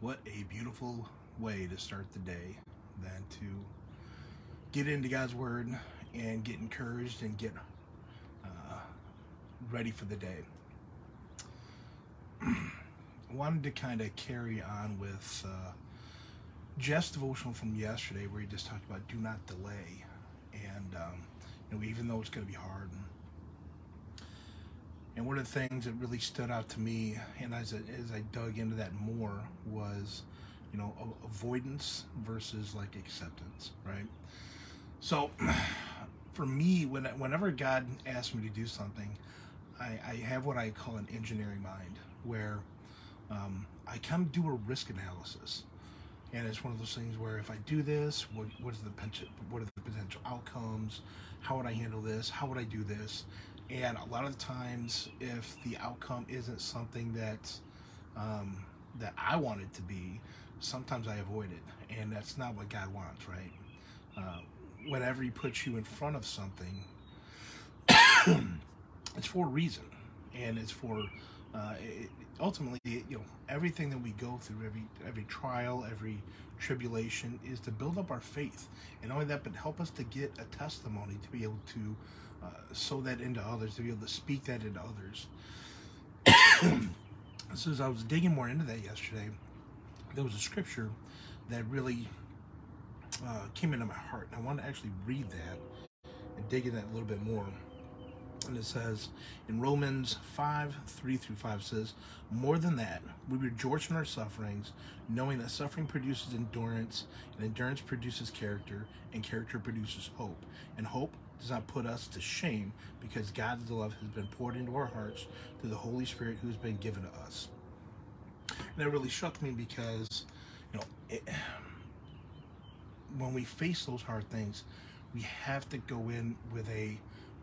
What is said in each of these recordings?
what a beautiful way to start the day than to get into God's Word and get encouraged and get uh, ready for the day. wanted to kind of carry on with uh, Jeff's devotional from yesterday, where he just talked about do not delay, and um, you know even though it's going to be hard. And one of the things that really stood out to me, and as I, as I dug into that more, was you know avoidance versus like acceptance, right? So for me, when whenever God asks me to do something, I, I have what I call an engineering mind, where um, I kind of do a risk analysis. And it's one of those things where if I do this, what, what is the potential, what are the potential outcomes? How would I handle this? How would I do this? And a lot of times, if the outcome isn't something that um, that I want it to be, sometimes I avoid it, and that's not what God wants, right? Uh, whenever He puts you in front of something, it's for a reason, and it's for uh, it, ultimately, you know, everything that we go through, every every trial, every tribulation, is to build up our faith, and only that, but help us to get a testimony to be able to uh, sow that into others, to be able to speak that into others. so as I was digging more into that yesterday, there was a scripture that really uh, came into my heart, and I want to actually read that and dig in that a little bit more and it says in Romans 5 3 through 5 says, More than that, we rejoice in our sufferings, knowing that suffering produces endurance, and endurance produces character, and character produces hope. And hope does not put us to shame because God's love has been poured into our hearts through the Holy Spirit who's been given to us. And that really struck me because, you know, it, when we face those hard things, we have to go in with a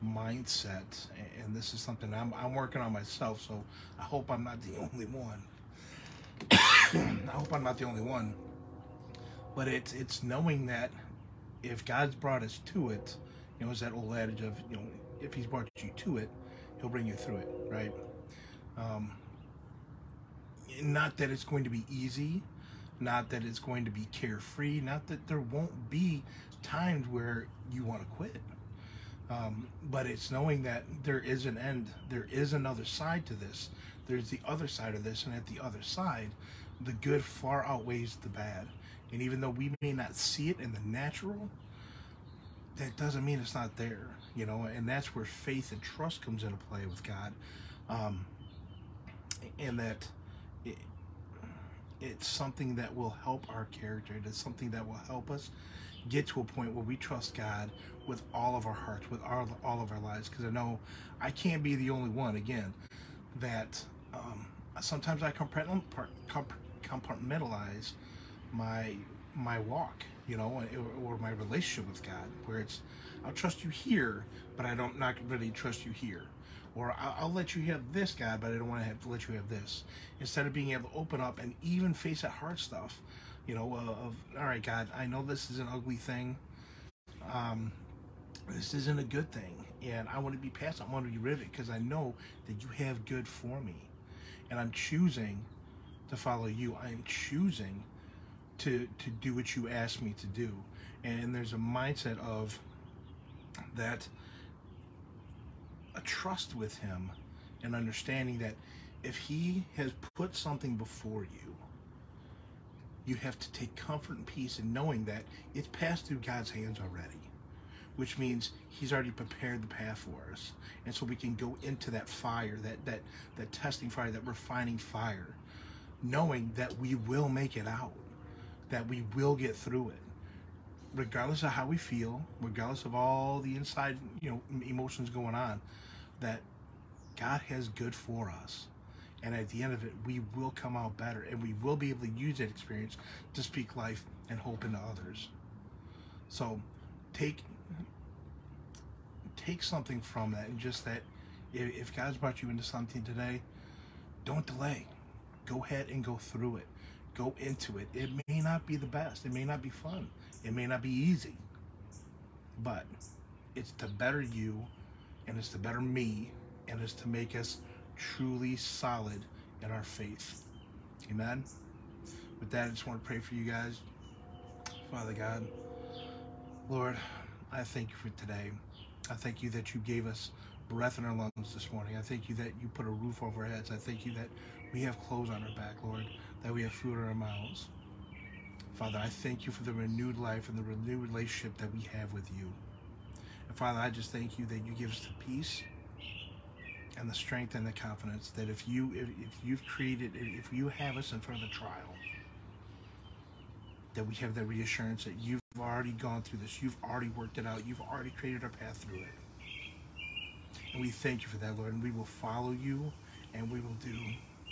mindset and this is something I'm, I'm working on myself so i hope i'm not the only one. I hope i'm not the only one. But it's it's knowing that if god's brought us to it you know it's that old adage of you know if he's brought you to it he'll bring you through it right? Um, not that it's going to be easy not that it's going to be carefree not that there won't be times where you want to quit um, but it's knowing that there is an end, there is another side to this. There's the other side of this, and at the other side, the good far outweighs the bad. And even though we may not see it in the natural, that doesn't mean it's not there, you know. And that's where faith and trust comes into play with God, um, and that it, it's something that will help our character. It's something that will help us get to a point where we trust God with all of our hearts, with our, all of our lives. Because I know I can't be the only one, again, that um, sometimes I compartmentalize my my walk, you know, or, my relationship with God, where it's I'll trust you here, but I don't not really trust you here, or I'll, let you have this, God, but I don't want to let you have this. Instead of being able to open up and even face that hard stuff, you know, of all right, God, I know this is an ugly thing. Um, this isn't a good thing, and I want to be past. I want to be it because I know that you have good for me, and I'm choosing to follow you. I am choosing to to do what you ask me to do, and there's a mindset of that a trust with Him, and understanding that if He has put something before you you have to take comfort and peace in knowing that it's passed through God's hands already, which means He's already prepared the path for us. And so we can go into that fire, that that that testing fire, that refining fire, knowing that we will make it out, that we will get through it. Regardless of how we feel, regardless of all the inside, you know, emotions going on, that God has good for us and at the end of it, we will come out better and we will be able to use that experience to speak life and hope into others. So take take something from that and just that if God's brought you into something today, don't delay. Go ahead and go through it. Go into it. It may not be the best. It may not be fun. It may not be easy. But it's to better you and it's to better me and it's to make us truly solid in our faith. Amen. With that, I just want to pray for you guys. Father God, Lord, I thank you for today. I thank you that you gave us breath in our lungs this morning. I thank you that you put a roof over our heads. I thank you that we have clothes on our back, Lord, that we have food in our mouths. Father, I thank you for the renewed life and the renewed relationship that we have with you. And Father, I just thank you that you give us the peace and the strength and the confidence that if you if, if you've created if you have us in front of a trial, that we have the reassurance that you've already gone through this, you've already worked it out, you've already created a path through it. And we thank you for that, Lord, and we will follow you and we will do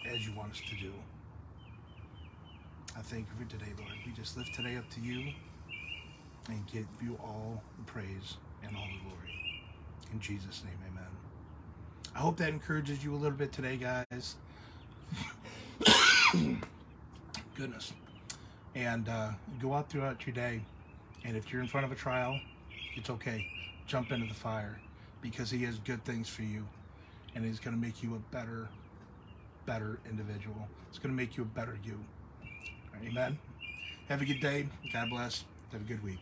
as you want us to do. I thank you for today, Lord. We just lift today up to you and give you all the praise and all the glory. In Jesus' name, amen. I hope that encourages you a little bit today, guys. Goodness. And uh, go out throughout your day. And if you're in front of a trial, it's okay. Jump into the fire because He has good things for you. And He's going to make you a better, better individual. It's going to make you a better you. Amen. Have a good day. God bless. Have a good week.